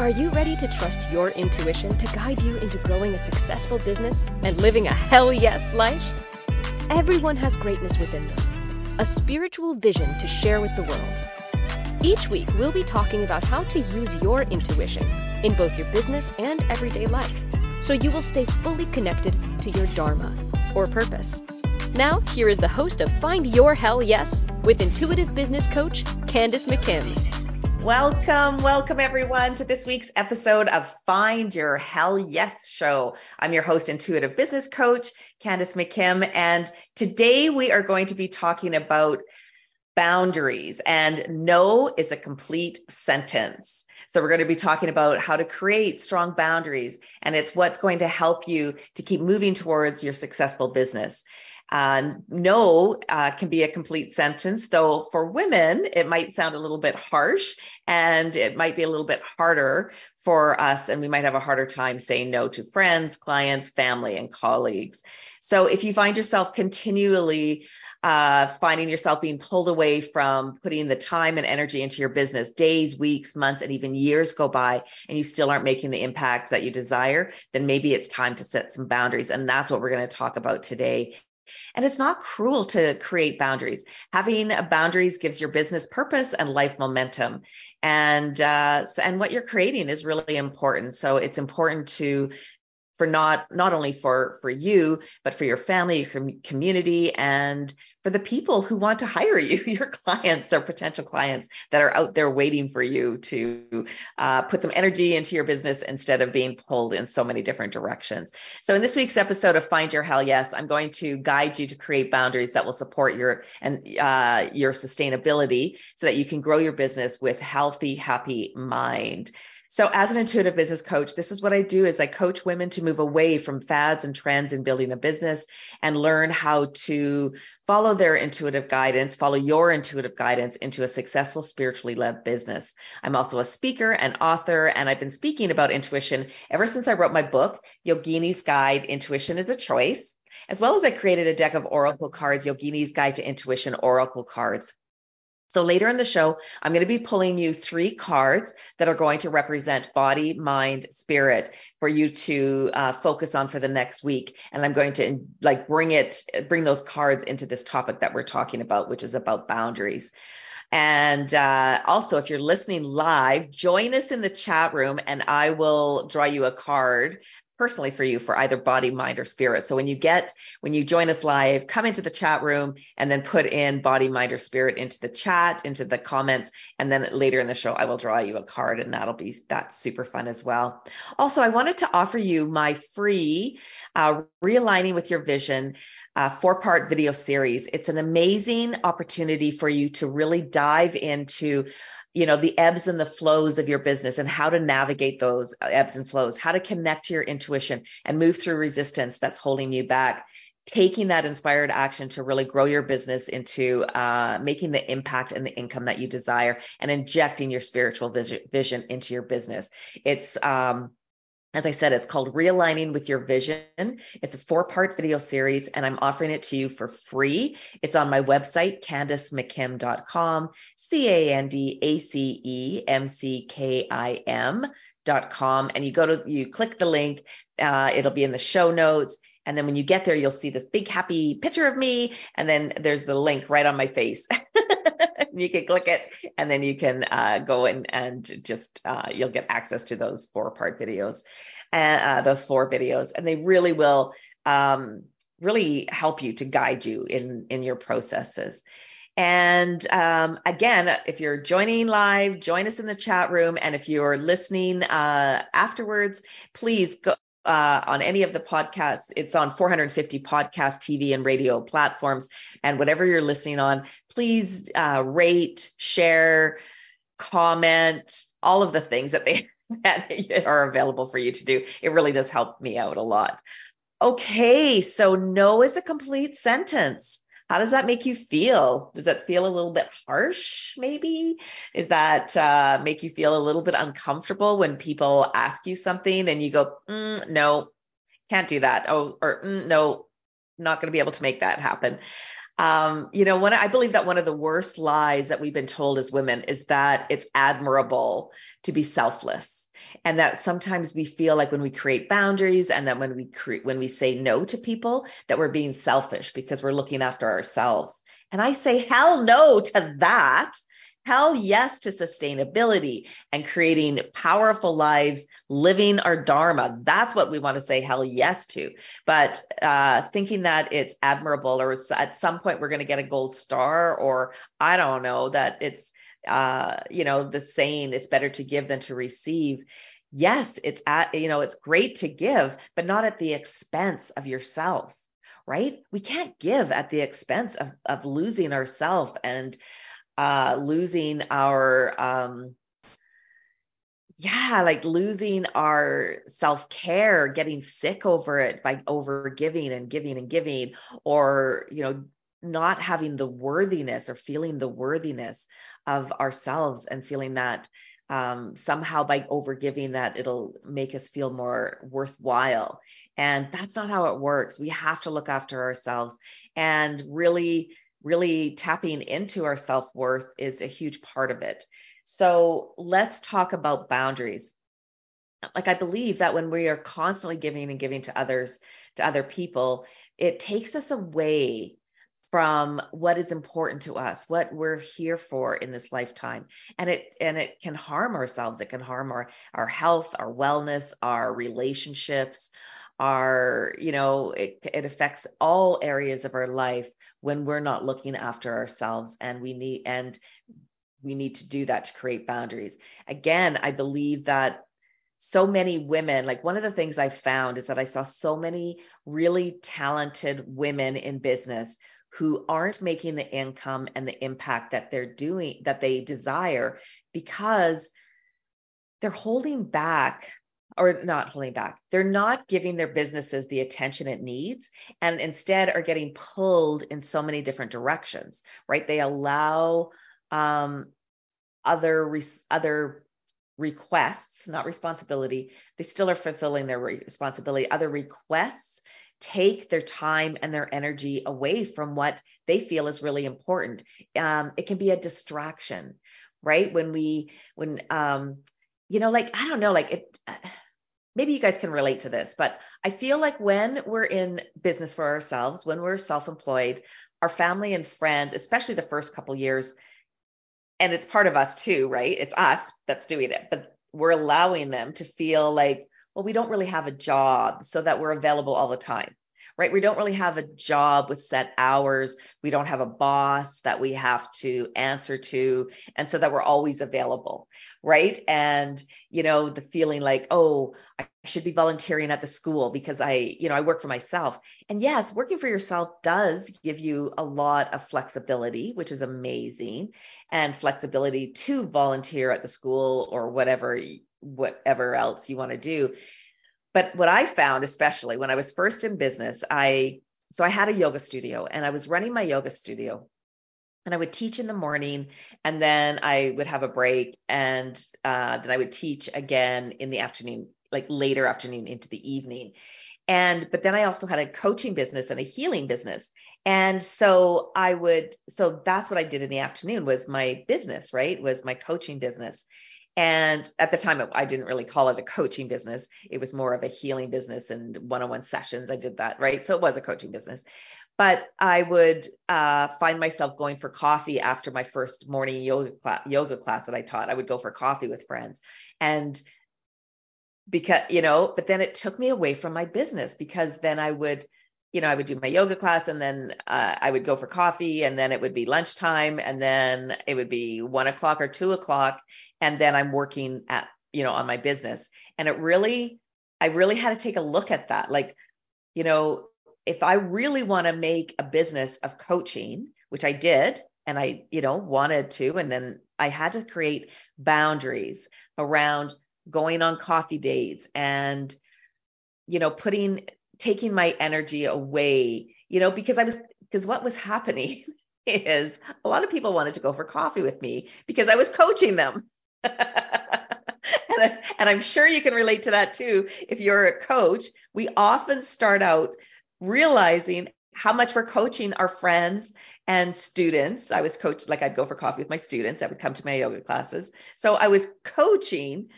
Are you ready to trust your intuition to guide you into growing a successful business and living a hell yes life? Everyone has greatness within them, a spiritual vision to share with the world. Each week, we'll be talking about how to use your intuition in both your business and everyday life so you will stay fully connected to your Dharma or purpose. Now, here is the host of Find Your Hell Yes with intuitive business coach Candace McKim. Welcome, welcome everyone to this week's episode of Find Your Hell Yes Show. I'm your host, intuitive business coach, Candace McKim, and today we are going to be talking about boundaries and no is a complete sentence. So we're going to be talking about how to create strong boundaries and it's what's going to help you to keep moving towards your successful business. Uh, no uh, can be a complete sentence, though for women, it might sound a little bit harsh and it might be a little bit harder for us. And we might have a harder time saying no to friends, clients, family, and colleagues. So if you find yourself continually uh, finding yourself being pulled away from putting the time and energy into your business, days, weeks, months, and even years go by, and you still aren't making the impact that you desire, then maybe it's time to set some boundaries. And that's what we're going to talk about today and it's not cruel to create boundaries. Having boundaries gives your business purpose and life momentum. And uh, and what you're creating is really important. So it's important to for not not only for for you but for your family your community and for the people who want to hire you your clients or potential clients that are out there waiting for you to uh, put some energy into your business instead of being pulled in so many different directions. So in this week's episode of find your hell yes i'm going to guide you to create boundaries that will support your and uh, your sustainability so that you can grow your business with healthy happy mind so as an intuitive business coach, this is what I do is I coach women to move away from fads and trends in building a business and learn how to follow their intuitive guidance, follow your intuitive guidance into a successful spiritually led business. I'm also a speaker and author, and I've been speaking about intuition ever since I wrote my book, Yogini's Guide, Intuition is a Choice, as well as I created a deck of oracle cards, Yogini's Guide to Intuition Oracle cards. So later in the show, I'm going to be pulling you three cards that are going to represent body, mind, spirit for you to uh, focus on for the next week. And I'm going to like bring it, bring those cards into this topic that we're talking about, which is about boundaries. And uh, also, if you're listening live, join us in the chat room and I will draw you a card personally for you for either body, mind, or spirit. So when you get, when you join us live, come into the chat room and then put in body, mind, or spirit into the chat, into the comments. And then later in the show, I will draw you a card and that'll be, that's super fun as well. Also, I wanted to offer you my free uh, realigning with your vision uh, four part video series. It's an amazing opportunity for you to really dive into you know the ebbs and the flows of your business and how to navigate those ebbs and flows how to connect to your intuition and move through resistance that's holding you back taking that inspired action to really grow your business into uh, making the impact and the income that you desire and injecting your spiritual vision, vision into your business it's um, as I said, it's called Realigning with Your Vision. It's a four part video series, and I'm offering it to you for free. It's on my website, candacemckim.com, C A N D A C E M C K I M dot com. And you go to, you click the link, uh, it'll be in the show notes. And then when you get there, you'll see this big happy picture of me. And then there's the link right on my face. you can click it and then you can uh, go in and just, uh, you'll get access to those four part videos and uh, those four videos. And they really will um, really help you to guide you in, in your processes. And um, again, if you're joining live, join us in the chat room. And if you're listening uh, afterwards, please go. Uh, on any of the podcasts, it's on 450 podcast, TV, and radio platforms. And whatever you're listening on, please uh, rate, share, comment, all of the things that they that are available for you to do. It really does help me out a lot. Okay, so no is a complete sentence. How does that make you feel? Does that feel a little bit harsh, maybe? Is that uh, make you feel a little bit uncomfortable when people ask you something and you go, mm, no, can't do that. Oh, or mm, no, not going to be able to make that happen. Um, you know, when I believe that one of the worst lies that we've been told as women is that it's admirable to be selfless and that sometimes we feel like when we create boundaries and that when we create when we say no to people that we're being selfish because we're looking after ourselves. And i say hell no to that. Hell yes to sustainability and creating powerful lives living our dharma. That's what we want to say hell yes to. But uh, thinking that it's admirable or at some point we're going to get a gold star or i don't know that it's uh, you know, the saying, it's better to give than to receive. Yes, it's at, you know, it's great to give, but not at the expense of yourself, right? We can't give at the expense of, of losing ourselves and uh, losing our, um, yeah, like losing our self care, getting sick over it by over giving and giving and giving, or, you know, not having the worthiness or feeling the worthiness of ourselves and feeling that um, somehow by overgiving that it'll make us feel more worthwhile. And that's not how it works. We have to look after ourselves and really, really tapping into our self worth is a huge part of it. So let's talk about boundaries. Like I believe that when we are constantly giving and giving to others, to other people, it takes us away from what is important to us what we're here for in this lifetime. And it and it can harm ourselves. It can harm our our health our wellness our relationships our you know it, it affects all areas of our life when we're not looking after ourselves. And we need and we need to do that to create boundaries. Again i believe that so many women like one of the things i found is that i saw so many really talented women in business who aren't making the income and the impact that they're doing that they desire because they're holding back or not holding back they're not giving their businesses the attention it needs and instead are getting pulled in so many different directions right? They allow um, other other requests not responsibility. They still are fulfilling their responsibility. Other requests take their time and their energy away from what they feel is really important. Um, it can be a distraction, right? When we, when, um, you know, like, I don't know, like it, uh, maybe you guys can relate to this, but I feel like when we're in business for ourselves, when we're self employed, our family and friends, especially the first couple years, and it's part of us too, right? It's us that's doing it, but we're allowing them to feel like, well, we don't really have a job so that we're available all the time, right? We don't really have a job with set hours. We don't have a boss that we have to answer to. And so that we're always available, right? And, you know, the feeling like, oh, I should be volunteering at the school because I, you know, I work for myself. And yes, working for yourself does give you a lot of flexibility, which is amazing, and flexibility to volunteer at the school or whatever whatever else you want to do. But what I found, especially when I was first in business, I so I had a yoga studio and I was running my yoga studio and I would teach in the morning and then I would have a break and uh, then I would teach again in the afternoon, like later afternoon into the evening. And but then I also had a coaching business and a healing business. And so I would so that's what I did in the afternoon was my business, right? Was my coaching business. And at the time, I didn't really call it a coaching business. It was more of a healing business and one on one sessions. I did that, right? So it was a coaching business. But I would uh, find myself going for coffee after my first morning yoga class, yoga class that I taught. I would go for coffee with friends. And because, you know, but then it took me away from my business because then I would you know, I would do my yoga class and then uh, I would go for coffee and then it would be lunchtime and then it would be one o'clock or two o'clock. And then I'm working at, you know, on my business. And it really, I really had to take a look at that. Like, you know, if I really want to make a business of coaching, which I did, and I, you know, wanted to, and then I had to create boundaries around going on coffee dates and, you know, putting taking my energy away, you know, because I was, because what was happening is a lot of people wanted to go for coffee with me because I was coaching them. and, I, I'm sure you can relate to that too. If you're a coach, we often start out realizing how much we're coaching our friends and students. I was coached, like I'd go for coffee with my students that would come to my yoga classes. So I was coaching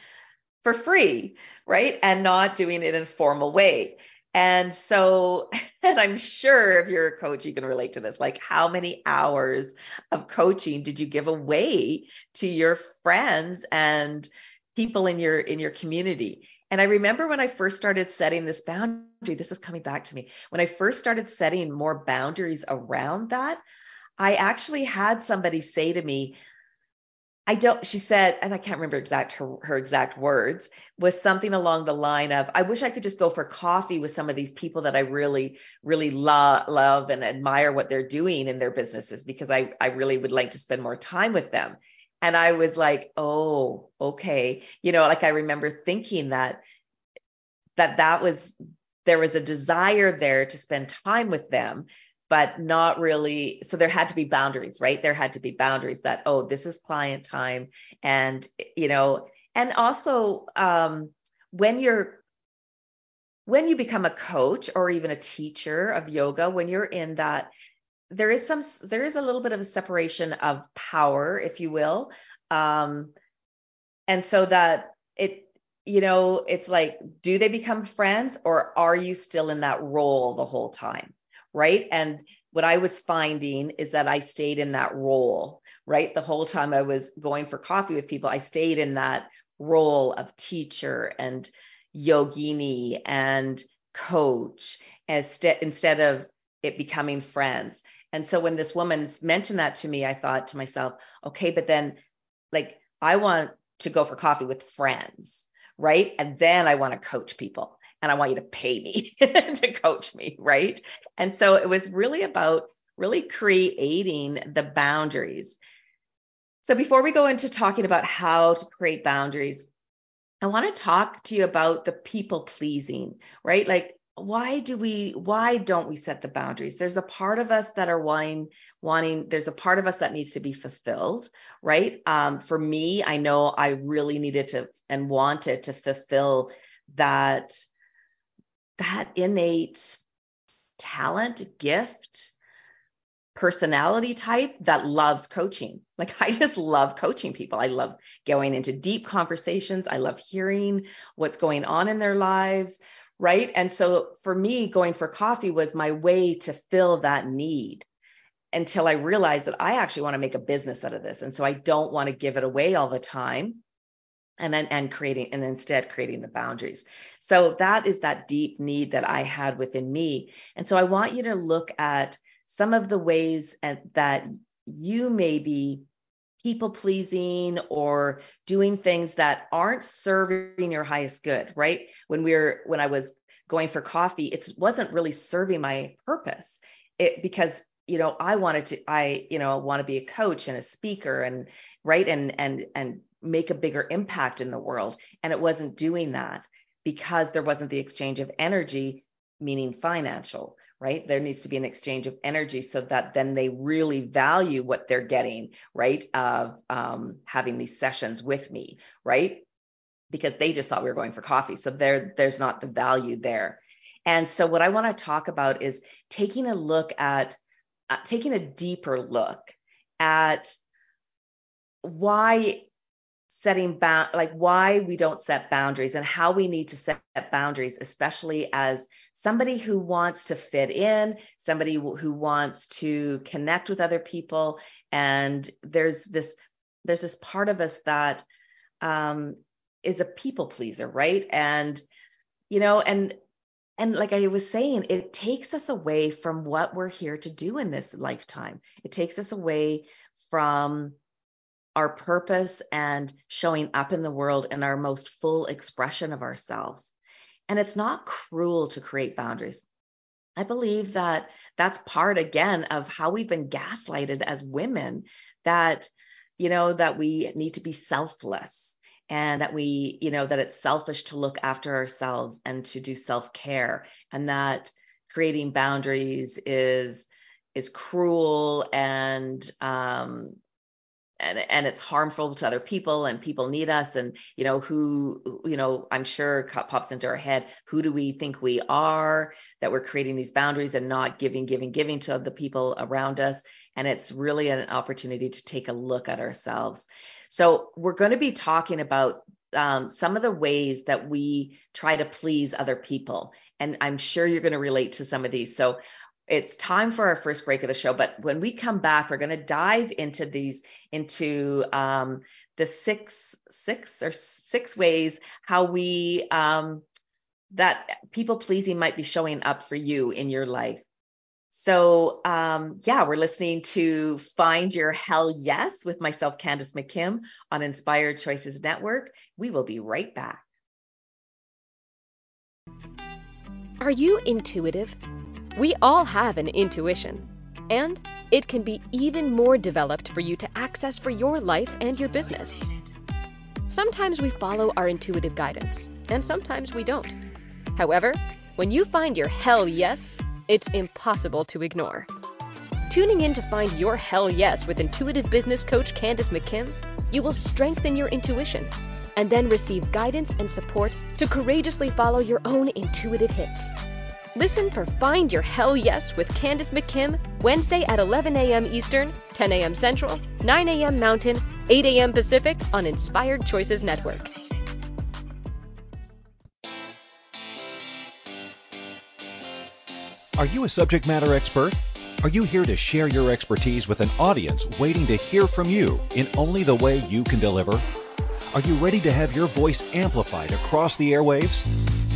for free, right? And not doing it in a formal way. And so, and I'm sure if you're a coach, you can relate to this. Like, how many hours of coaching did you give away to your friends and people in your in your community? And I remember when I first started setting this boundary, this is coming back to me. When I first started setting more boundaries around that, I actually had somebody say to me, I don't, she said, and I can't remember exact her, her exact words, was something along the line of, I wish I could just go for coffee with some of these people that I really, really love, love and admire what they're doing in their businesses because I, I really would like to spend more time with them. And I was like, oh, okay. You know, like I remember thinking that, that that was, there was a desire there to spend time with them but not really. So there had to be boundaries, right? There had to be boundaries that, oh, this is client time. And, you know, and also um, when you're, when you become a coach or even a teacher of yoga, when you're in that, there is some, there is a little bit of a separation of power, if you will. Um, and so that it, you know, it's like, do they become friends or are you still in that role the whole time? Right? And what I was finding is that I stayed in that role, right? The whole time I was going for coffee with people, I stayed in that role of teacher and yogini and coach instead of it becoming friends. And so when this woman mentioned that to me, I thought to myself, okay, but then like I want to go for coffee with friends, right? And then I want to coach people and I want you to pay me to coach me, right? And so it was really about really creating the boundaries. So before we go into talking about how to create boundaries, I want to talk to you about the people pleasing, right? Like why do we why don't we set the boundaries there's a part of us that are wanting wanting there's a part of us that needs to be fulfilled right um, for me i know i really needed to and wanted to fulfill that that innate talent, gift, personality type that loves coaching. Like I just love coaching people. I love going into deep conversations. I love hearing what's going on in their lives, right? And so for me, going for coffee was my way to fill that need until I realized that I actually want to make a business out of this. And so I don't want to give it away all the time and then and creating and instead creating the boundaries. So that is that deep need that i had within me. And so i want you to look at some of the ways uh, that you may be people pleasing or doing things that aren't serving your highest good right? When we are when i was going for coffee it wasn't really serving my purpose. It because you know i wanted to i you know want to be a coach and a speaker and right? And and and make a bigger impact in the world. And it wasn't doing that because there wasn't the exchange of energy, meaning financial, right? There needs to be an exchange of energy so that then they really value what they're getting, right? Of um, having these sessions with me, right? Because they just thought we were going for coffee. So there, there's not the value there. And so what I want to talk about is taking a look at, uh, taking a deeper look at why setting bound like why we don't set boundaries and how we need to set boundaries especially as somebody who wants to fit in somebody who wants to connect with other people and there's this there's this part of us that um, is a people pleaser right and you know and and like I was saying, it takes us away from what we're here to do in this lifetime. It takes us away from our purpose and showing up in the world in our most full expression of ourselves. And it's not cruel to create boundaries. I believe that that's part again of how we've been gaslighted as women that you know that we need to be selfless and that we you know that it's selfish to look after ourselves and to do self-care and that creating boundaries is is cruel and um and and it's harmful to other people and people need us and you know who you know i'm sure pops into our head who do we think we are that we're creating these boundaries and not giving giving giving to the people around us and it's really an opportunity to take a look at ourselves so we're going to be talking about um, some of the ways that we try to please other people. And I'm sure you're going to relate to some of these. So it's time for our first break of the show. But when we come back, we're going to dive into these, into um, the six, six or six ways how we, um, that people pleasing might be showing up for you in your life. So, um, yeah, we're listening to Find Your Hell Yes with myself, Candace McKim, on Inspired Choices Network. We will be right back. Are you intuitive? We all have an intuition, and it can be even more developed for you to access for your life and your business. Sometimes we follow our intuitive guidance, and sometimes we don't. However, when you find your hell yes, it's impossible to ignore. Tuning in to find your hell yes with intuitive business coach Candace McKim, you will strengthen your intuition and then receive guidance and support to courageously follow your own intuitive hits. Listen for Find Your Hell Yes with Candace McKim Wednesday at 11 a.m. Eastern, 10 a.m. Central, 9 a.m. Mountain, 8 a.m. Pacific on Inspired Choices Network. Are you a subject matter expert? Are you here to share your expertise with an audience waiting to hear from you in only the way you can deliver? Are you ready to have your voice amplified across the airwaves?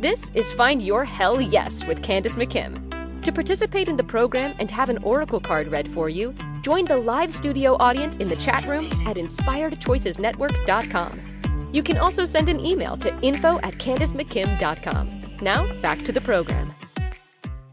This is Find Your Hell Yes with Candace McKim. To participate in the program and have an oracle card read for you, join the live studio audience in the chat room at inspiredchoicesnetwork.com. You can also send an email to info at candacemckim.com. Now, back to the program.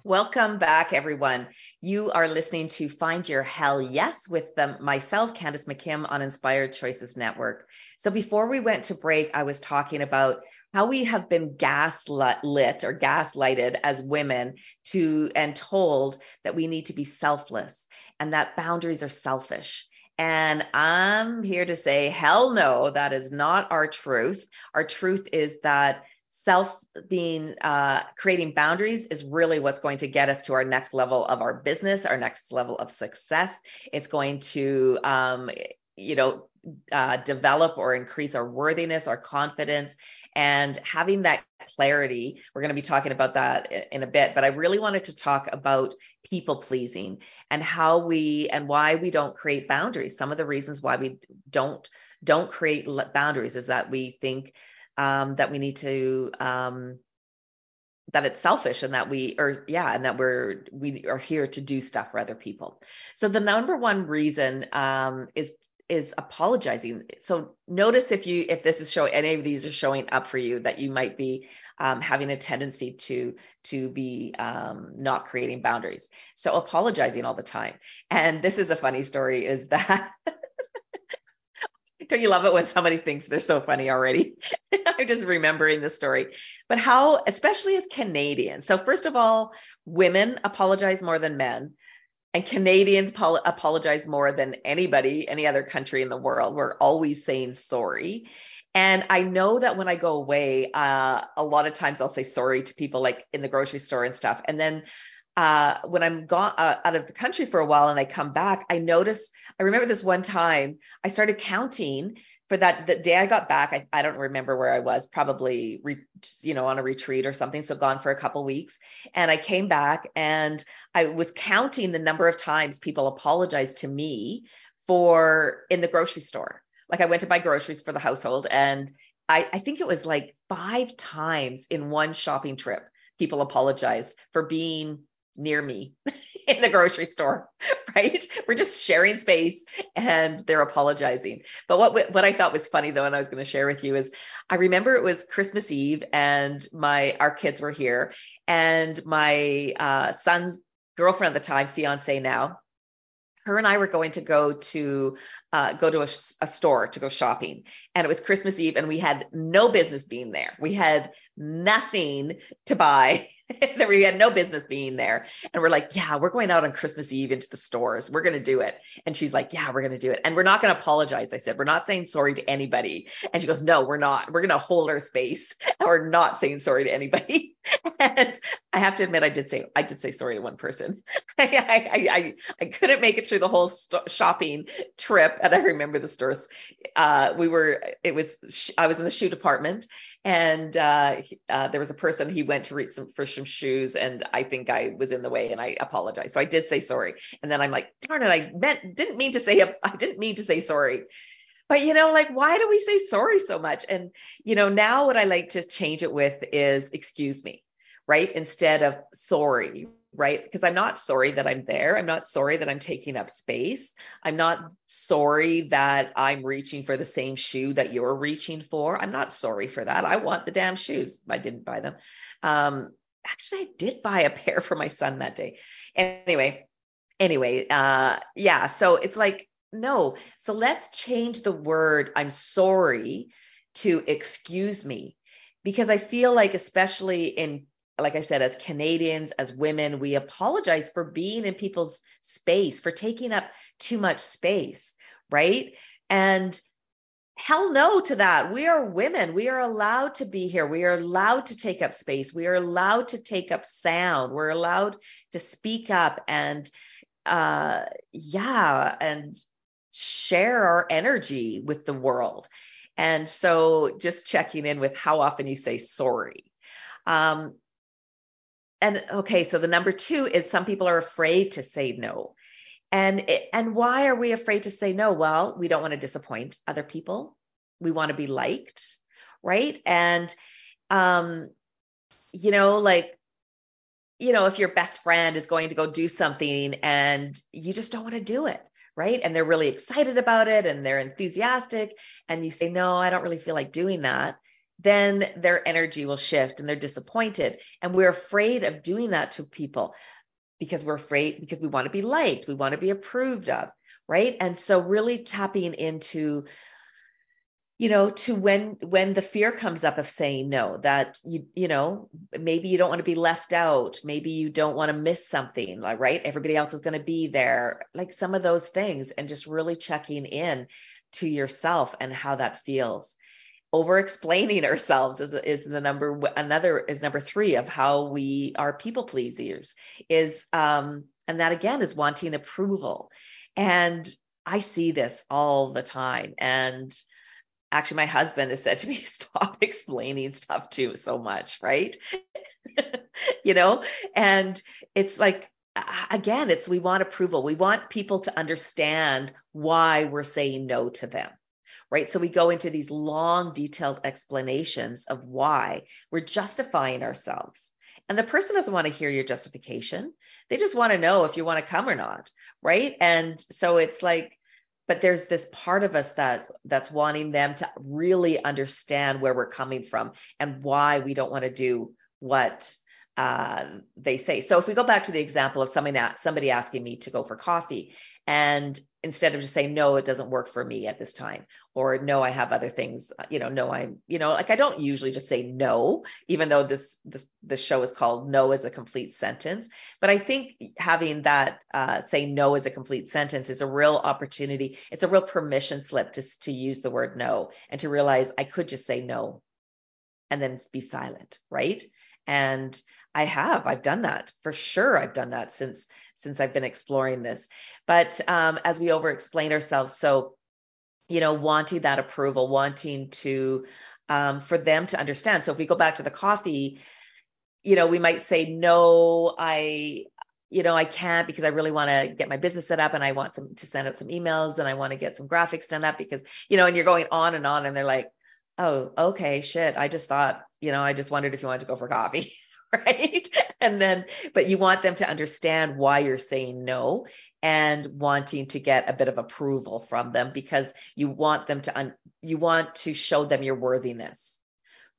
Welcome back, everyone. You are listening to Find Your Hell Yes with them, myself, Candace McKim on Inspired Choices Network. So before we went to break, I was talking about how we have been gaslit or gaslighted as women to and told that we need to be selfless and that boundaries are selfish. And I'm here to say, hell no, that is not our truth. Our truth is that self being uh, creating boundaries is really what's going to get us to our next level of our business our next level of success it's going to um, you know uh, develop or increase our worthiness our confidence and having that clarity we're going to be talking about that in a bit but i really wanted to talk about people pleasing and how we and why we don't create boundaries. Some of the reasons why we don't don't create boundaries is that we think um, that we need to um, that it's selfish and that we are yeah and that we're we are here to do stuff for other people. So the number one reason um, is is apologizing so notice if you if this is showing any of these are showing up for you that you might be um, having a tendency to to be um, not creating boundaries so apologizing all the time and this is a funny story is that don't you love it when somebody thinks they're so funny already? I'm just remembering the story. But how, especially as Canadians, so first of all, women apologize more than men, and Canadians pol- apologize more than anybody, any other country in the world. We're always saying sorry. And I know that when I go away, uh, a lot of times I'll say sorry to people like in the grocery store and stuff. And then uh, when I'm gone uh, out of the country for a while and I come back, I notice, I remember this one time I started counting for that the day I got back. I, I don't remember where I was, probably, re, you know, on a retreat or something. So gone for a couple weeks. And I came back and I was counting the number of times people apologized to me for in the grocery store. Like I went to buy groceries for the household and I, I think it was like five times in one shopping trip people apologized for being near me in the grocery store, right? We're just sharing space and they're apologizing. But what what I thought was funny though, and I was going to share with you is I remember it was Christmas Eve and my our kids were here and my uh, son's girlfriend at the time, fiance now, her and I were going to go to uh, go to a, a, store to go shopping, and it was Christmas Eve, and we had no business being there. We had nothing to buy. that we had no business being there. And we're like, yeah, we're going out on Christmas Eve into the stores. We're going to do it. And she's like, yeah, we're going to do it. And we're not going to apologize. I said, we're not saying sorry to anybody. And she goes, no, we're not. We're going to hold our space. And we're not saying sorry to anybody. and I have to admit, I did say, I did say sorry to one person. I, I, I, I couldn't make it through the whole st- shopping trip. And I remember the stores. Uh, we were, it was, I was in the shoe department and uh, uh, there was a person he went to reach some for some shoes and i think i was in the way and i apologized. So i did say sorry. And then i'm like darn it i meant didn't mean to say i didn't mean to say sorry. But you know like why do we say sorry so much? And you know now what i like to change it with is excuse me right? Instead of sorry right? Because I'm not sorry that I'm there. I'm not sorry that I'm taking up space. I'm not sorry that I'm reaching for the same shoe that you're reaching for. I'm not sorry for that. I want the damn shoes. I didn't buy them. Um, actually, I did buy a pair for my son that day. Anyway, anyway, uh, yeah. So it's like, no. So let's change the word I'm sorry to excuse me because I feel like, especially in like I said, as Canadians, as women, we apologize for being in people's space, for taking up too much space, right? And hell no to that. We are women. We are allowed to be here. We are allowed to take up space. We are allowed to take up sound. We're allowed to speak up and, uh, yeah, and share our energy with the world. And so just checking in with how often you say sorry. Um, and okay, so the number two is some people are afraid to say no. And and why are we afraid to say no? Well, we don't want to disappoint other people. We want to be liked, right? And um you know, like you know, if your best friend is going to go do something and you just don't want to do it, right? And they're really excited about it and they're enthusiastic and you say, "No, I don't really feel like doing that." Then their energy will shift and they're disappointed. And we're afraid of doing that to people because we're afraid, because we want to be liked, we want to be approved of, right? And so really tapping into you know to when when the fear comes up of saying no that you you know maybe you don't want to be left out maybe you don't want to miss something like right everybody else is going to be there like some of those things and just really checking in to yourself and how that feels over explaining ourselves is, is the number another is number three of how we are people pleasers is um and that again is wanting approval. And i see this all the time. And actually my husband has said to me stop explaining stuff too so much right? You know? And it's like again it's we want approval. We want people to understand why we're saying no to them right? So we go into these long, detailed explanations of why we're justifying ourselves. And the person doesn't want to hear your justification. They just want to know if you want to come or not, right? And so it's like, but there's this part of us that that's wanting them to really understand where we're coming from and why we don't want to do what uh, they say. So if we go back to the example of somebody that somebody asking me to go for coffee, and instead of just saying no it doesn't work for me at this time or no i have other things uh, you know no i'm you know like i don't usually just say no even though this this the show is called no is a complete sentence. But i think having that uh, say no is a complete sentence is a real opportunity it's a real permission slip to to use the word no and to realize i could just say no and then be silent right and I have. I've done that for sure. I've done that since since I've been exploring this. But um, as we over explain ourselves, so you know, wanting that approval, wanting to um, for them to understand. So if we go back to the coffee, you know, we might say, no, I, you know, I can't because I really want to get my business set up and I want some to send out some emails and I want to get some graphics done up because, you know, and you're going on and on and they're like, oh, okay, shit. I just thought, you know, I just wondered if you wanted to go for coffee. right? And then, but you want them to understand why you're saying no and wanting to get a bit of approval from them because you want them to, un- you want to show them your worthiness,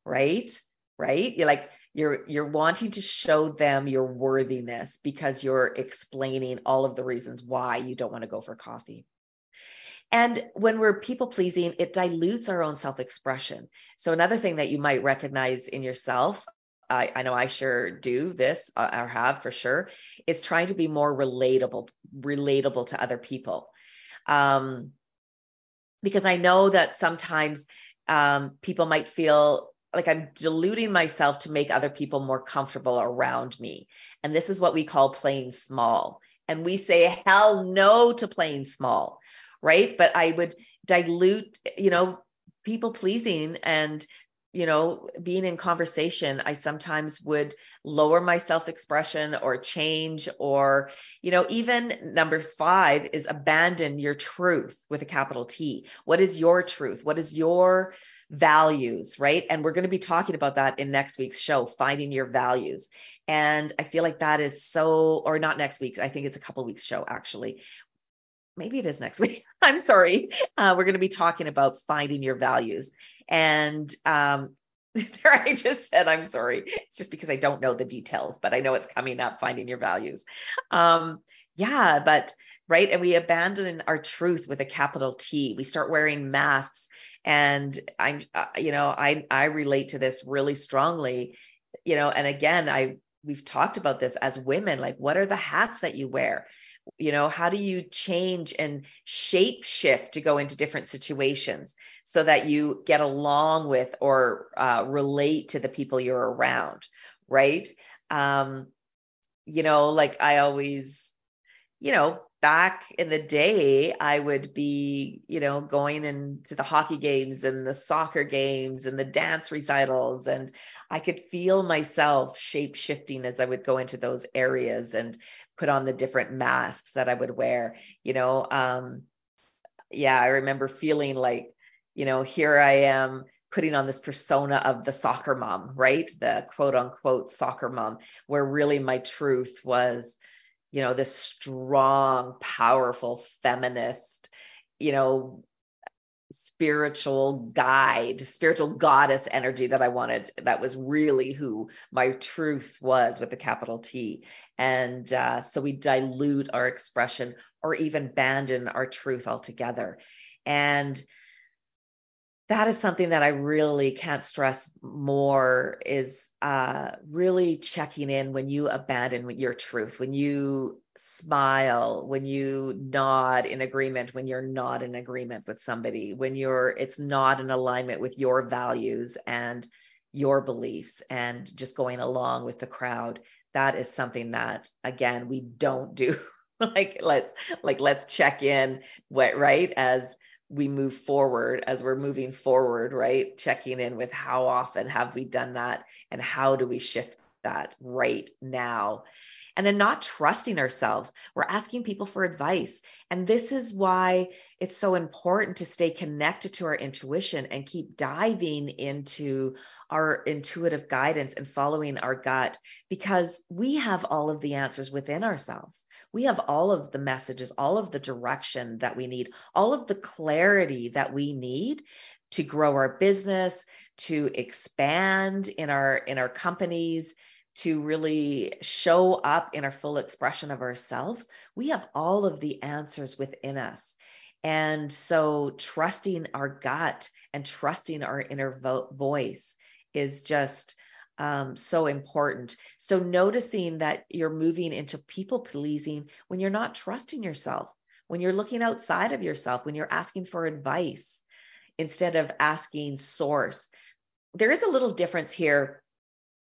right? Right? You're like, you're you're wanting to show them your worthiness because you're explaining all of the reasons why you don't want to go for coffee and when we're people pleasing, it dilutes our own self expression. So, another thing that you might recognize in yourself, I, I know I sure do this uh, or have for sure, is trying to be more relatable, relatable to other people. Um, because I know that sometimes um, people might feel like I'm diluting myself to make other people more comfortable around me. And this is what we call playing small. And we say hell no to playing small right? But I would dilute, you know, people pleasing and you know, being in conversation, I sometimes would lower my self expression or change, or, you know, even number five is abandon your truth with a capital T. What is your truth? What is your values, right? And we're going to be talking about that in next week's show, finding your values. And I feel like that is so, or not next week, I think it's a couple weeks show actually, maybe it is next week. I'm sorry. Uh, we're going to be talking about finding your values. And um, there I just said, I'm sorry. It's just because I don't know the details, but I know it's coming up, finding your values. Um, yeah, but right. And we abandon our truth with a capital T. We start wearing masks. And I'm, uh, you know, I, I relate to this really strongly, you know, and again, I, we've talked about this as women, like what are the hats that you wear? You know how do you change and shape shift to go into different situations so that you get along with or uh, relate to the people you're around right? Um you know like i always you know back in the day i would be you know going into the hockey games and the soccer games and the dance recitals and i could feel myself shape shifting as i would go into those areas. And put on the different masks that I would wear, you know. Um, yeah, I remember feeling like, you know, here I am putting on this persona of the soccer mom, right? The quote unquote soccer mom, where really my truth was, you know, this strong, powerful feminist, you know, spiritual guide, spiritual goddess energy that I wanted. That was really who my truth was with a capital T. And uh, so we dilute our expression or even abandon our truth altogether. And that is something that I really can't stress more is uh, really checking in when you abandon your truth, when you smile, when you nod in agreement, when you're not in agreement with somebody, when you're it's not in alignment with your values and your beliefs and just going along with the crowd. That is something that again we don't do. like let's like let's check in what right as we move forward as we're moving forward right checking in with how often have we done that and how do we shift that right now and then not trusting ourselves. We're asking people for advice. And this is why it's so important to stay connected to our intuition and keep diving into our intuitive guidance and following our gut because we have all of the answers within ourselves. We have all of the messages, all of the direction that we need, all of the clarity that we need to grow our business, to expand in our in our companies to really show up in our full expression of ourselves, we have all of the answers within us. And so trusting our gut and trusting our inner vo- voice is just um, so important. So noticing that you're moving into people pleasing when you're not trusting yourself, when you're looking outside of yourself, when you're asking for advice instead of asking source. There is a little difference here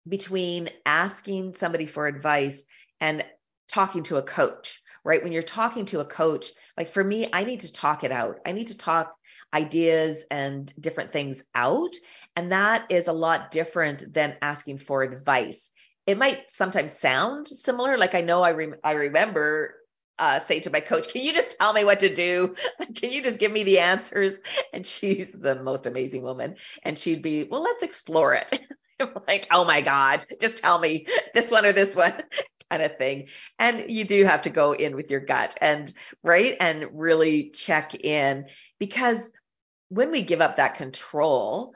between asking somebody for advice and talking to a coach, right? When you're talking to a coach, like for me, I need to talk it out. I need to talk ideas and different things out. And that is a lot different than asking for advice. It might sometimes sound similar. Like I know I, re- I remember uh, say to my coach, Can you just tell me what to do? Can you just give me the answers? And she's the most amazing woman. And she'd be, Well, let's explore it. like, oh my God, just tell me this one or this one kind of thing. And you do have to go in with your gut and right and really check in because when we give up that control,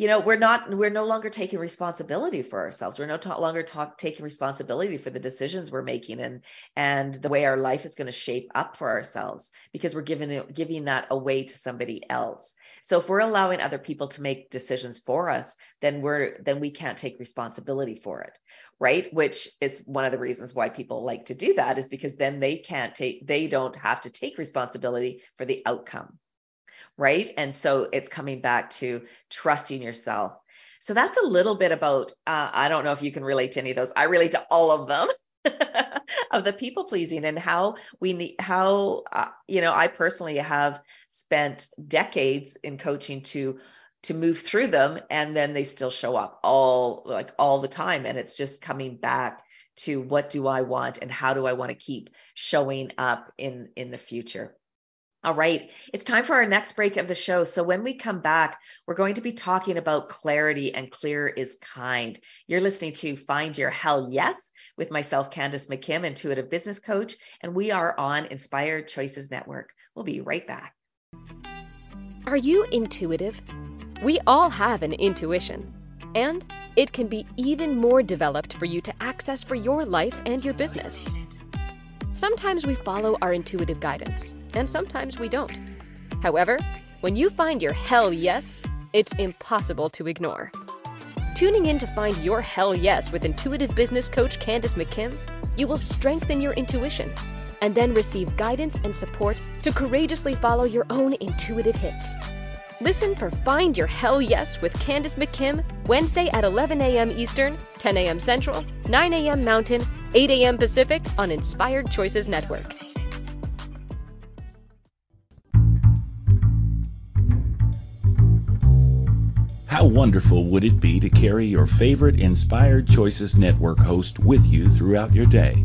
you know we're not we're no longer taking responsibility for ourselves we're no t- longer talk, taking responsibility for the decisions we're making and and the way our life is going to shape up for ourselves because we're giving giving that away to somebody else so if we're allowing other people to make decisions for us then we're then we can't take responsibility for it right which is one of the reasons why people like to do that is because then they can't take they don't have to take responsibility for the outcome right? And so it's coming back to trusting yourself. So that's a little bit about, uh, I don't know if you can relate to any of those. I relate to all of them. of the people pleasing and how we need how uh, you know I personally have spent decades in coaching to to move through them and then they still show up all like all the time and it's just coming back to what do I want and how do I want to keep showing up in in the future. All right, it's time for our next break of the show. So, when we come back, we're going to be talking about clarity and clear is kind. You're listening to Find Your Hell Yes with myself, Candace McKim, intuitive business coach, and we are on Inspired Choices Network. We'll be right back. Are you intuitive? We all have an intuition, and it can be even more developed for you to access for your life and your business. Sometimes we follow our intuitive guidance and sometimes we don't. However, when you find your hell yes, it's impossible to ignore. Tuning in to find your hell yes with intuitive business coach Candace McKim, you will strengthen your intuition and then receive guidance and support to courageously follow your own intuitive hits. Listen for Find Your Hell Yes with Candace McKim Wednesday at 11 a.m. Eastern, 10 a.m. Central, 9 a.m. Mountain, 8 a.m. Pacific on Inspired Choices Network. How wonderful would it be to carry your favorite Inspired Choices Network host with you throughout your day?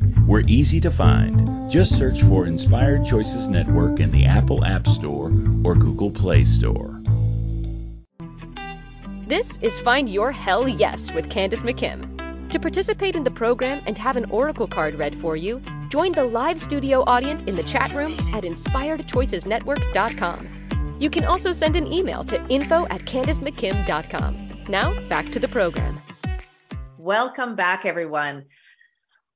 We're easy to find. Just search for Inspired Choices Network in the Apple App Store or Google Play Store. This is Find Your Hell Yes with Candace McKim. To participate in the program and have an oracle card read for you, join the live studio audience in the chat room at inspiredchoicesnetwork.com. You can also send an email to info at candacemckim.com. Now, back to the program. Welcome back, everyone.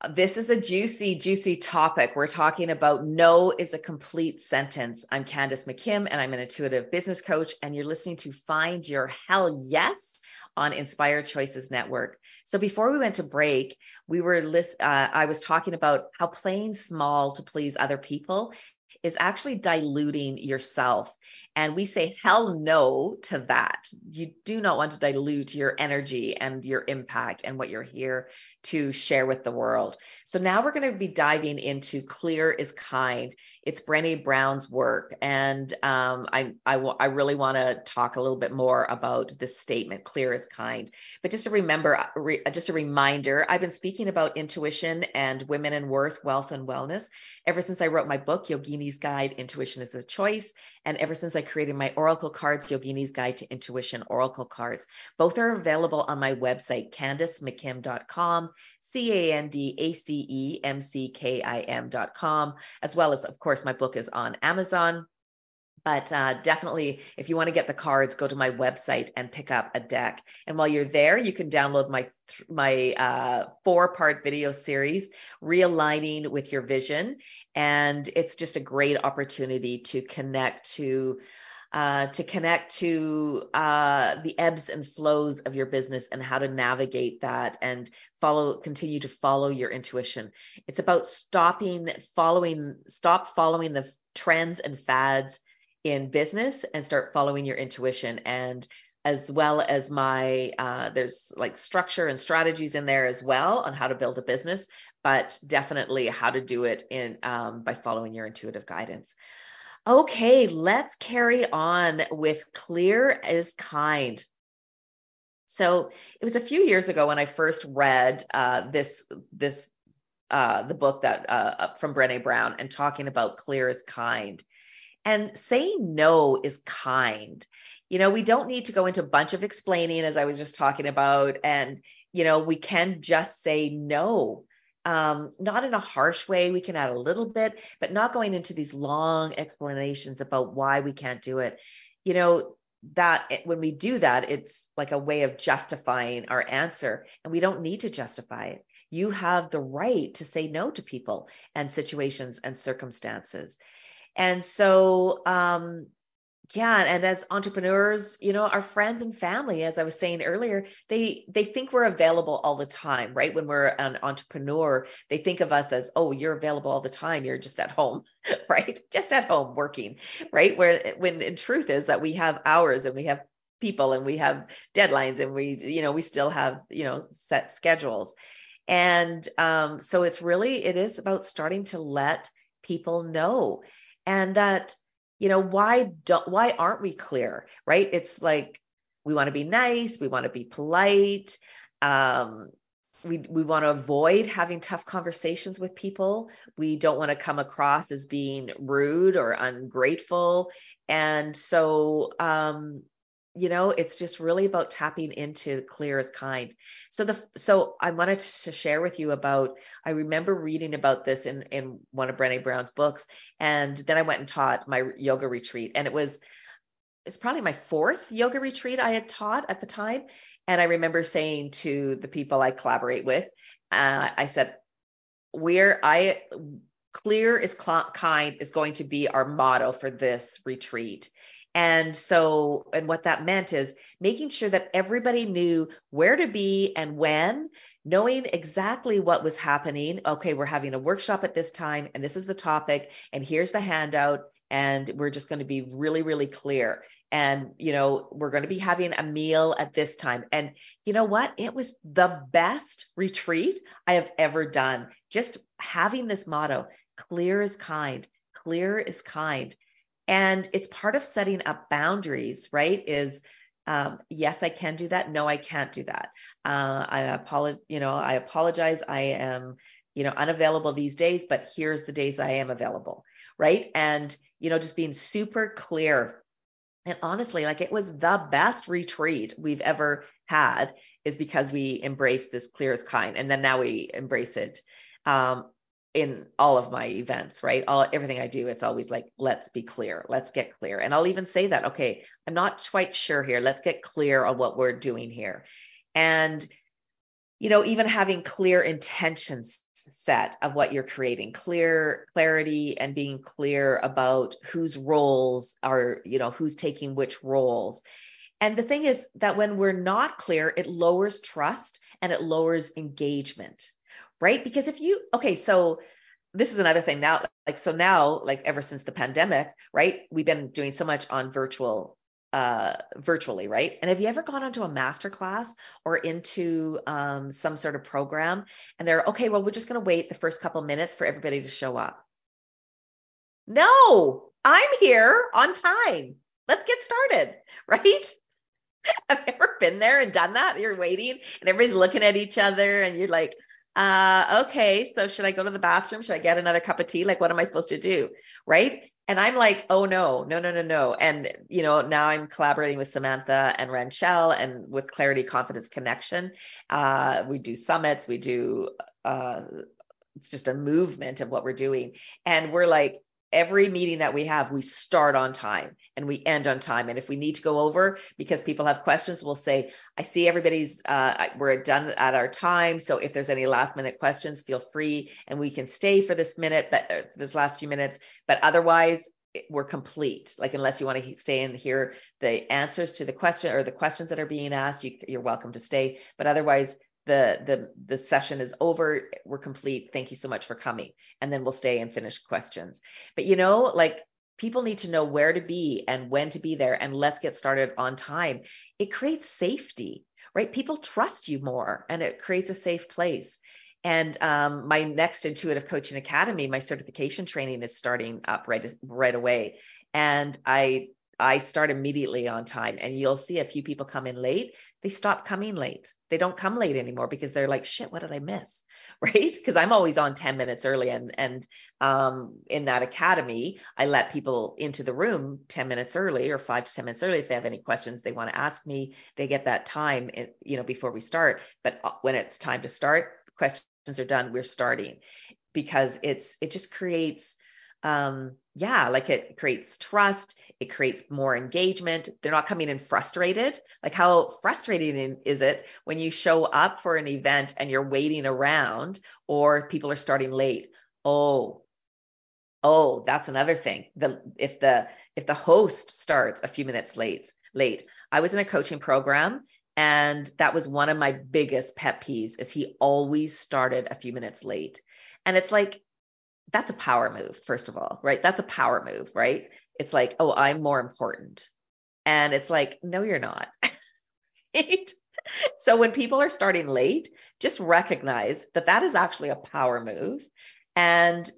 This is a juicy, juicy topic. We're talking about no is a complete sentence. I'm Candace McKim, and I'm an intuitive business coach, and you're listening to Find Your Hell Yes on Inspired Choices Network. So before we went to break, we were list. Uh, I was talking about how playing small to please other people is actually diluting yourself. And we say hell no to that. You do not want to dilute your energy and your impact and what you're here to share with the world. So now we're going to be diving into Clear is Kind. It's Brené Brown's work. And um, I, I, w- I really want to talk a little bit more about this statement, Clear is Kind. But just to remember, uh, re- just a reminder, I've been speaking about intuition and women and worth, wealth and wellness ever since I wrote my book, Yogini's Guide, Intuition is a Choice. And ever since I created my Oracle cards, Yogini's Guide to Intuition Oracle cards. Both are available on my website, candacemckim.com C A N D A C E M C K I M dot com, as well as, of course, my book is on Amazon. But uh, definitely, if you want to get the cards, go to my website and pick up a deck. And while you're there, you can download my my uh, four part video series, realigning with your vision, and it's just a great opportunity to connect to uh, to connect to uh, the ebbs and flows of your business and how to navigate that and follow, continue to follow your intuition. It's about stopping following, stop following the trends and fads in business and start following your intuition and as well as my uh, there's like structure and strategies in there as well on how to build a business but definitely how to do it in um, by following your intuitive guidance Okay, let's carry on with clear is kind. So it was a few years ago when I first read uh, this this uh, the book that uh, from Brene Brown and talking about clear is kind. And saying no is kind. You know, we don't need to go into a bunch of explaining, as I was just talking about. And, you know, we can just say no um, not in a harsh way. We can add a little bit, but not going into these long explanations about why we can't do it. You know, that when we do that, it's like a way of justifying our answer, and we don't need to justify it. You have the right to say no to people and situations and circumstances. And so, um, yeah and as entrepreneurs you know our friends and family as i was saying earlier they they think we're available all the time right? When we're an entrepreneur they think of us as oh you're available all the time. You're just at home right? Just at home working right? Where when in truth is that we have hours and we have people and we have deadlines and we you know we still have you know set schedules. And um so it's really it is about starting to let people know and that you know why don't why aren't we clear right? It's like we want to be nice we want to be polite um we we want to avoid having tough conversations with people. We don't want to come across as being rude or ungrateful. And so um you know it's just really about tapping into clear as kind. So the so i wanted to share with you about i remember reading about this in in one of brene brown's books and then i went and taught my yoga retreat and it was it's probably my fourth yoga retreat i had taught at the time and i remember saying to the people i collaborate with uh, i said we're i clear is kind is going to be our motto for this retreat and so, and what that meant is making sure that everybody knew where to be and when, knowing exactly what was happening. Okay, we're having a workshop at this time, and this is the topic, and here's the handout, and we're just going to be really, really clear. And, you know, we're going to be having a meal at this time. And you know what? It was the best retreat I have ever done. Just having this motto clear is kind, clear is kind and it's part of setting up boundaries, right? Is um, yes, I can do that. No, I can't do that. Uh, I apologize. You know, I apologize. I am, you know, unavailable these days, but here's the days I am available, right? And you know, just being super clear. And honestly, like it was the best retreat we've ever had, is because we embraced this clear as kind, and then now we embrace it um, in all of my events, right? All everything I do, it's always like, let's be clear, let's get clear. And I'll even say that, okay, I'm not quite sure here. Let's get clear on what we're doing here. And you know, even having clear intentions set of what you're creating, clear clarity and being clear about whose roles are, you know, who's taking which roles. And the thing is that when we're not clear, it lowers trust and it lowers engagement right? Because if you, okay, so this is another thing now, like, so now, like, ever since the pandemic, right? We've been doing so much on virtual uh, virtually, right? And have you ever gone onto a master class or into um, some sort of program and they're okay, well, we're just going to wait the first couple minutes for everybody to show up? No, I'm here on time. Let's get started, right? Have you ever been there and done that? You're waiting and everybody's looking at each other and you're like, uh, okay, so should I go to the bathroom? Should I get another cup of tea? Like, what am I supposed to do? Right. And I'm like, oh no, no, no, no, no. And, you know, now I'm collaborating with Samantha and Ranchelle and with Clarity Confidence Connection. Uh, we do summits, we do, uh, it's just a movement of what we're doing. And we're like, every meeting that we have, we start on time and we end on time. And if we need to go over because people have questions, we'll say, I see everybody's, uh, we're done at our time. So if there's any last minute questions, feel free and we can stay for this minute, but uh, this last few minutes. But otherwise, we're complete. Like unless you want to stay and hear the answers to the question or the questions that are being asked, you, you're welcome to stay. But otherwise, the the the session is over. We're complete. Thank you so much for coming. And then we'll stay and finish questions. But you know like people need to know where to be and when to be there and let's get started on time. It creates safety right? People trust you more and it creates a safe place. And um, my next intuitive coaching academy my certification training is starting up right right away. And i I start immediately on time and you'll see a few people come in late. They stop coming late. They don't come late anymore because they're like, shit, what did I miss? Right. Because I'm always on 10 minutes early. And and um in that academy, I let people into the room 10 minutes early or five to 10 minutes early. If they have any questions they want to ask me, they get that time, you know, before we start. But uh, when it's time to start, questions are done, we're starting because it's it just creates um yeah like it creates trust it creates more engagement. They're not coming in frustrated. Like how frustrating is it when you show up for an event and you're waiting around or people are starting late? Oh oh that's another thing. The if the if the host starts a few minutes late late. I was in a coaching program and that was one of my biggest pet peeves is he always started a few minutes late. And it's like that's a power move, first of all, right? That's a power move, right? It's like, oh, I'm more important. And it's like, no, you're not. right? So when people are starting late, just recognize that that is actually a power move. And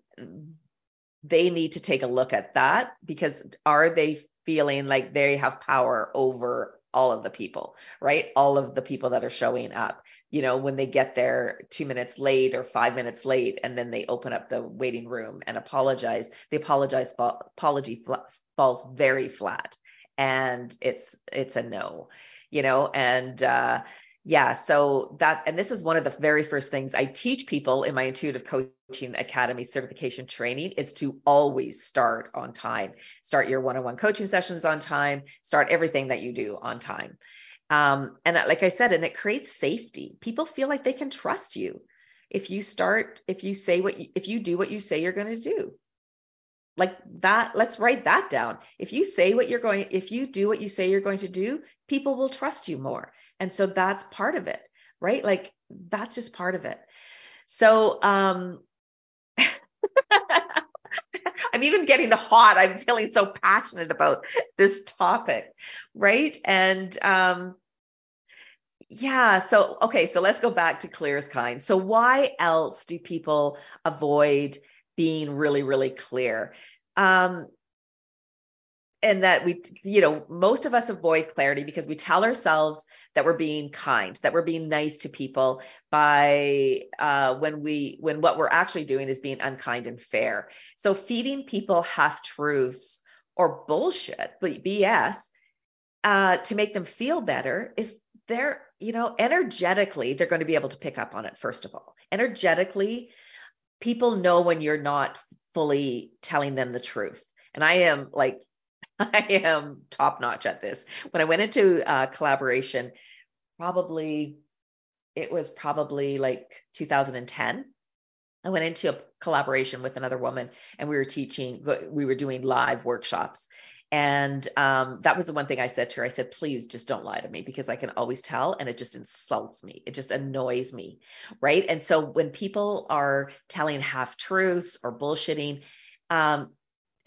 they need to take a look at that because are they feeling like they have power over all of the people, right? All of the people that are showing up you know, when they get there two minutes late or five minutes late, and then they open up the waiting room and apologize, the apologize apology falls very flat, and it's it's a no, you know, and uh, yeah, so that and this is one of the very first things I teach people in my intuitive coaching academy certification training is to always start on time. Start your one-on-one coaching sessions on time, start everything that you do on time. Um, and like I said, and it creates safety. People feel like they can trust you if you start, if you say what, you, if you do what you say you're going to do. Like that, let's write that down. If you say what you're going, if you do what you say you're going to do, people will trust you more. And so that's part of it, right? Like that's just part of it. So, um, I'm even getting the hot. I'm feeling so passionate about this topic, right? And um, yeah, so okay, so let's go back to clear as kind. So why else do people avoid being really, really clear? Um, and that we, you know, most of us avoid clarity because we tell ourselves that we're being kind, that we're being nice to people by uh, when we, when what we're actually doing is being unkind and fair. So feeding people half truths or bullshit, BS, uh, to make them feel better is they're, you know, energetically, they're going to be able to pick up on it, first of all. Energetically, people know when you're not fully telling them the truth. And I am like I am top notch at this. When I went into uh, collaboration, probably it was probably like 2010. I went into a collaboration with another woman and we were teaching, we were doing live workshops. And um, that was the one thing I said to her. I said, please just don't lie to me because I can always tell and it just insults me. It just annoys me. Right. And so when people are telling half truths or bullshitting, um,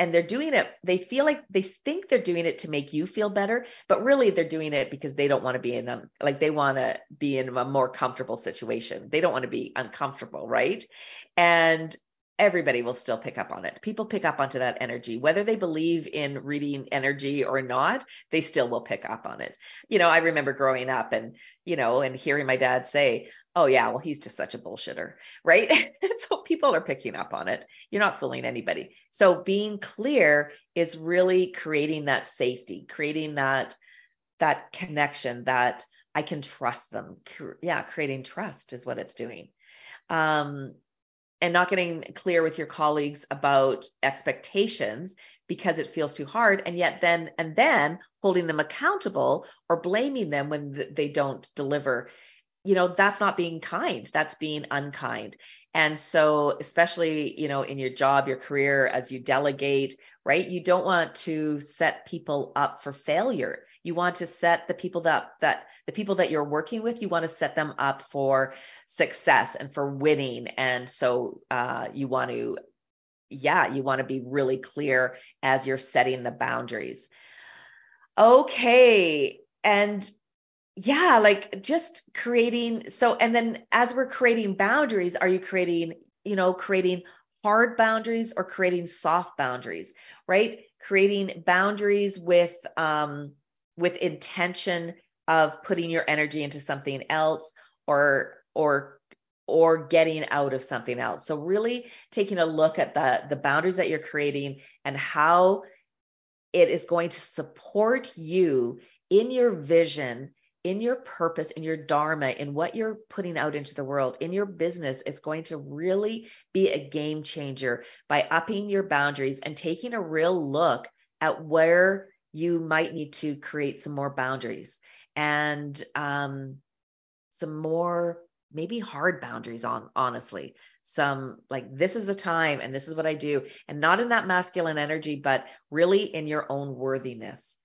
and they're doing it they feel like they think they're doing it to make you feel better but really they're doing it because they don't want to be in a, like they want to be in a more comfortable situation they don't want to be uncomfortable right and everybody will still pick up on it. People pick up onto that energy, whether they believe in reading energy or not, they still will pick up on it. You know, I remember growing up and, you know, and hearing my dad say, oh, yeah, well, he's just such a bullshitter, right? so people are picking up on it. You're not fooling anybody. So being clear is really creating that safety, creating that that connection that I can trust them. Yeah, creating trust is what it's doing. Um, and not getting clear with your colleagues about expectations because it feels too hard and yet then and then holding them accountable or blaming them when they don't deliver you know that's not being kind that's being unkind and so especially you know in your job your career as you delegate right you don't want to set people up for failure you want to set the people that that the people that you're working with you want to set them up for success and for winning. And so uh, you want to, yeah, you want to be really clear as you're setting the boundaries. Okay. And yeah, like just creating. So, and then as we're creating boundaries, are you creating, you know, creating hard boundaries or creating soft boundaries, right? creating boundaries with um, with intention of putting your energy into something else or or or getting out of something else. So really taking a look at the the boundaries that you're creating and how it is going to support you in your vision in your purpose, in your dharma, in what you're putting out into the world, in your business, it's going to really be a game changer by upping your boundaries and taking a real look at where you might need to create some more boundaries and um, some more maybe hard boundaries on honestly. Some like this is the time and this is what i do and not in that masculine energy but really in your own worthiness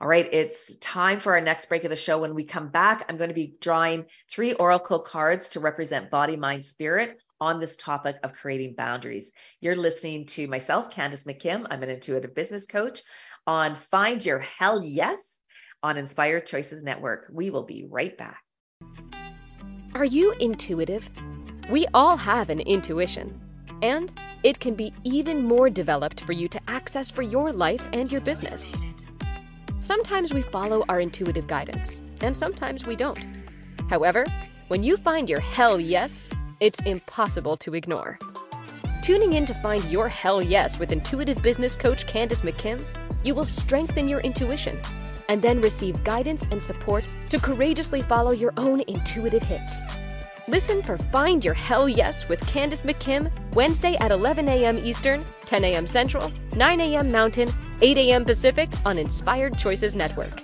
all right, it's time for our next break of the show. When we come back, I'm going to be drawing three oracle cards to represent body, mind, spirit on this topic of creating boundaries. You're listening to myself, Candace McKim. I'm an intuitive business coach on Find Your Hell Yes on Inspired Choices Network. We will be right back. Are you intuitive? We all have an intuition, and it can be even more developed for you to access for your life and your business. Sometimes we follow our intuitive guidance, and sometimes we don't. However, when you find your hell yes, it's impossible to ignore. Tuning in to find your hell yes with intuitive business coach Candace McKim, you will strengthen your intuition and then receive guidance and support to courageously follow your own intuitive hits. Listen for Find Your Hell Yes with Candace McKim Wednesday at 11 a.m. Eastern, 10 a.m. Central, 9 a.m. Mountain, 8 a.m. Pacific on Inspired Choices Network.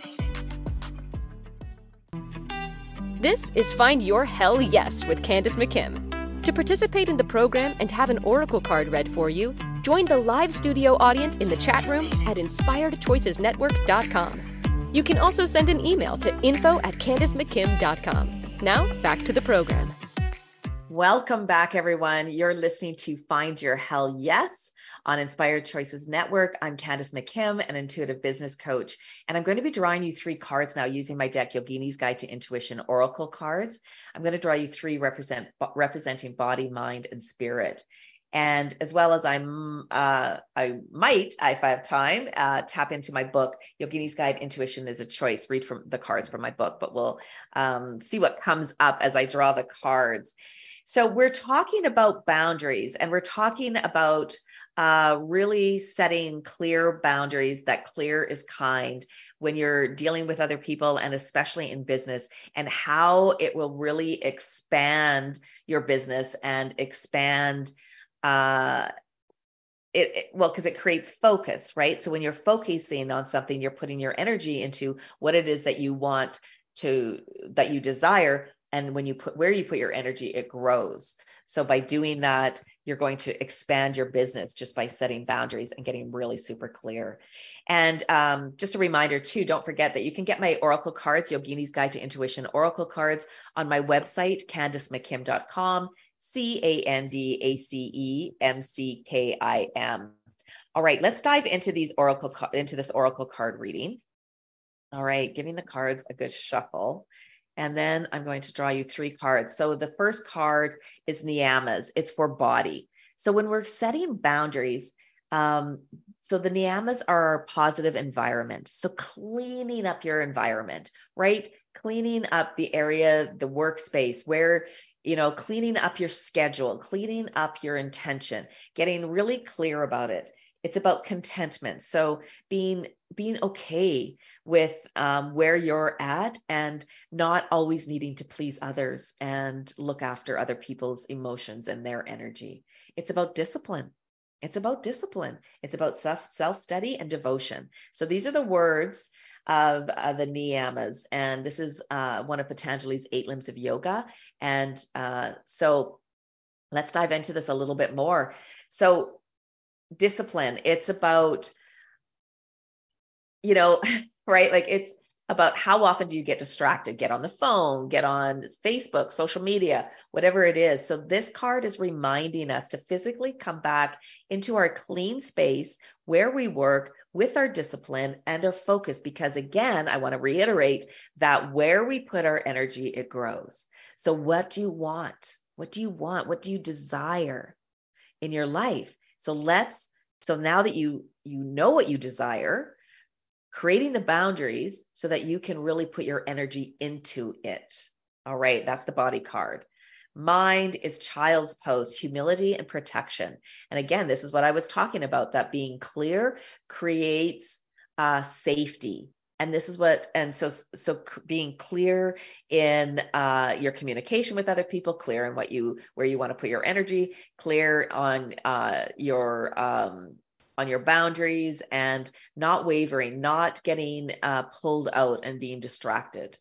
This is Find Your Hell Yes with Candace McKim. To participate in the program and have an oracle card read for you, join the live studio audience in the chat room at inspiredchoicesnetwork.com. You can also send an email to info at candacemckim.com. Now, back to the program. Welcome back, everyone. You're listening to Find Your Hell Yes on Inspired Choices Network. I'm Candace McKim, an intuitive business coach, and I'm going to be drawing you three cards now using my deck Yogini's Guide to Intuition Oracle cards. I'm going to draw you three represent representing body, mind, and spirit. And as well as I'm, uh, I might, if I have time, uh, tap into my book, Yogini's Guide Intuition is a Choice. Read from the cards from my book, but we'll um, see what comes up as I draw the cards. So we're talking about boundaries and we're talking about uh, really setting clear boundaries that clear is kind when you're dealing with other people and especially in business and how it will really expand your business and expand uh, it, it, well because it creates focus right? So when you're focusing on something you're putting your energy into what it is that you want to that you desire. And when you put where you put your energy it grows. So by doing that you're going to expand your business just by setting boundaries and getting really super clear. And um, just a reminder too don't forget that you can get my oracle cards yogini's guide to intuition oracle cards on my website candacemckim.com c-a-n-d-a-c-e-m-c-k-i-m all right let's dive into these oracle into this oracle card reading all right giving the cards a good shuffle and then I'm going to draw you three cards. So the first card is Niyamas. It's for body. So when we're setting boundaries, um, so the niyamas are our positive environment. So cleaning up your environment, right? Cleaning up the area, the workspace where, you know, cleaning up your schedule, cleaning up your intention, getting really clear about it. It's about contentment. So being being okay with um, where you're at and not always needing to please others and look after other people's emotions and their energy. It's about discipline. It's about discipline. It's about self study and devotion. So these are the words of uh, the niyamas, and this is uh, one of Patanjali's eight limbs of yoga. And uh, so let's dive into this a little bit more. So discipline. It's about, you know, right? Like it's about how often do you get distracted? Get on the phone, get on Facebook, social media, whatever it is. So this card is reminding us to physically come back into our clean space where we work with our discipline and our focus. Because again, I want to reiterate that where we put our energy, it grows. So what do you want? What do you want? What do you desire in your life? So let's So now that you you know what you desire, creating the boundaries so that you can really put your energy into it. All right, that's the body card. Mind is child's pose, humility and protection. And again, this is what I was talking about that being clear creates uh, safety. And this is what, and so, so being clear in uh, your communication with other people, clear in what you, where you want to put your energy, clear on uh, your, um, on your boundaries and not wavering, not getting uh, pulled out and being distracted.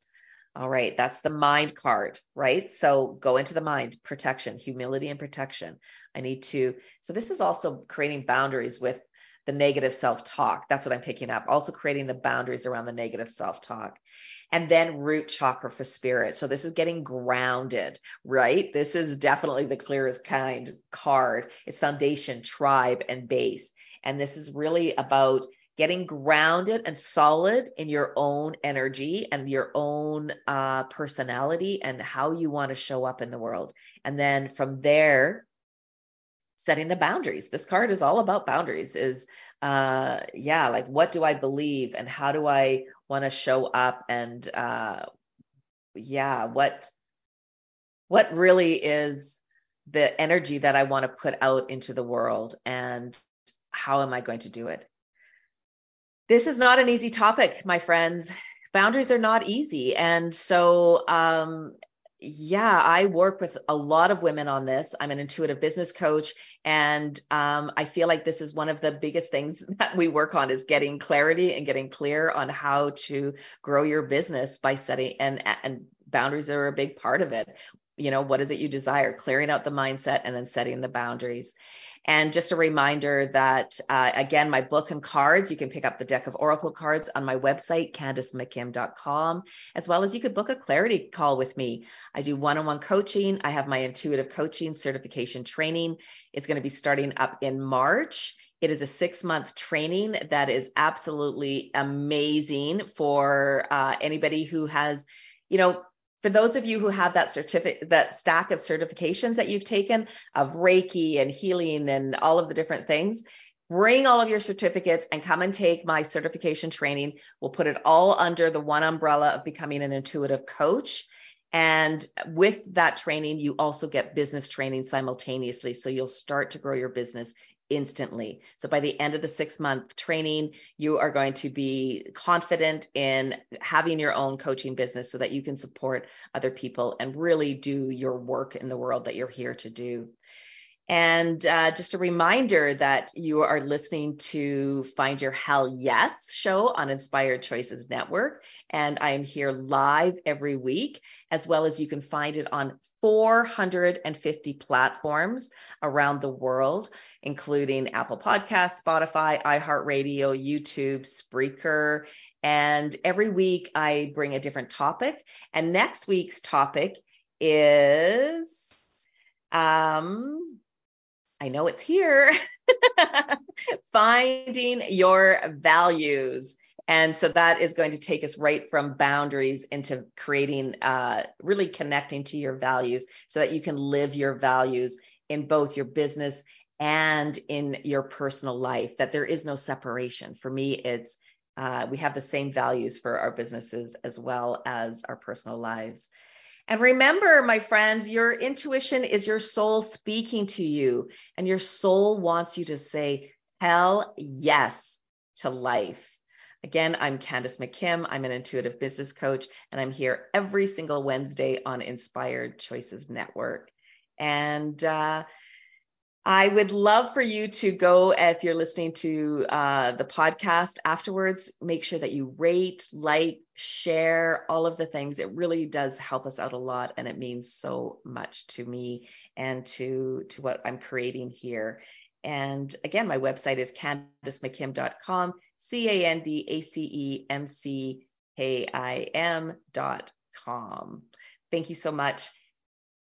All right, that's the mind card, right? So go into the mind, protection, humility and protection. I need to, so this is also creating boundaries with the negative self talk. That's what I'm picking up. Also creating the boundaries around the negative self talk. And then root chakra for spirit. So this is getting grounded, right? This is definitely the clearest kind card. It's foundation, tribe, and base. And this is really about getting grounded and solid in your own energy and your own uh, personality and how you want to show up in the world. And then from there, setting the boundaries. This card is all about boundaries is uh yeah, like what do I believe and how do I want to show up and uh yeah, what what really is the energy that I want to put out into the world and how am I going to do it? This is not an easy topic, my friends. Boundaries are not easy. And so, um, yeah, I work with a lot of women on this. I'm an intuitive business coach, and um, I feel like this is one of the biggest things that we work on is getting clarity and getting clear on how to grow your business by setting and and boundaries are a big part of it. You know, what is it you desire? Clearing out the mindset and then setting the boundaries. And just a reminder that, uh, again, my book and cards, you can pick up the deck of Oracle cards on my website, CandaceMcKim.com, as well as you could book a clarity call with me. I do one on one coaching. I have my intuitive coaching certification training. It's going to be starting up in March. It is a six month training that is absolutely amazing for uh, anybody who has, you know, for those of you who have that certificate, that stack of certifications that you've taken of Reiki and healing and all of the different things, bring all of your certificates and come and take my certification training. We'll put it all under the one umbrella of becoming an intuitive coach. And with that training, you also get business training simultaneously. So you'll start to grow your business instantly. So by the end of the six month training, you are going to be confident in having your own coaching business so that you can support other people and really do your work in the world that you're here to do. And uh, just a reminder that you are listening to Find Your Hell Yes show on Inspired Choices Network. And I am here live every week, as well as you can find it on 450 platforms around the world, including Apple Podcasts, Spotify, iHeartRadio, YouTube, Spreaker. And every week I bring a different topic. And next week's topic is um, I know it's here. Finding your values. And so that is going to take us right from boundaries into creating, uh, really connecting to your values so that you can live your values in both your business and in your personal life, that there is no separation. For me, it's uh, we have the same values for our businesses as well as our personal lives. And remember, my friends, your intuition is your soul speaking to you, and your soul wants you to say, hell yes to life. Again, I'm Candace McKim. I'm an intuitive business coach, and I'm here every single Wednesday on Inspired Choices Network. And uh, I would love for you to go, if you're listening to uh, the podcast afterwards, make sure that you rate, like, share all of the things. It really does help us out a lot, and it means so much to me and to to what I'm creating here. And again, my website is candacemckim.com, C A N D A C E M C K I M.com. Thank you so much.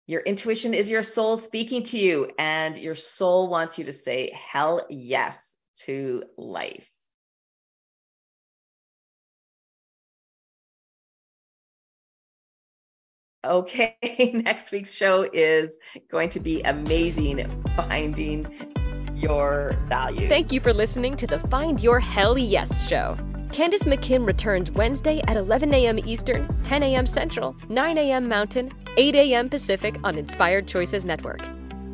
Your intuition is your soul speaking to you, and your soul wants you to say hell yes to life. Okay, next week's show is going to be amazing finding your value. Thank you for listening to the Find Your Hell Yes show. Candace McKim returns Wednesday at 11 a.m. Eastern, 10 a.m. Central, 9 a.m. Mountain, 8 a.m. Pacific on Inspired Choices Network.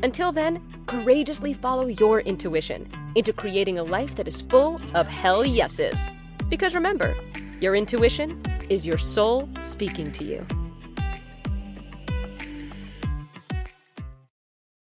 Until then, courageously follow your intuition into creating a life that is full of hell yeses. Because remember, your intuition is your soul speaking to you.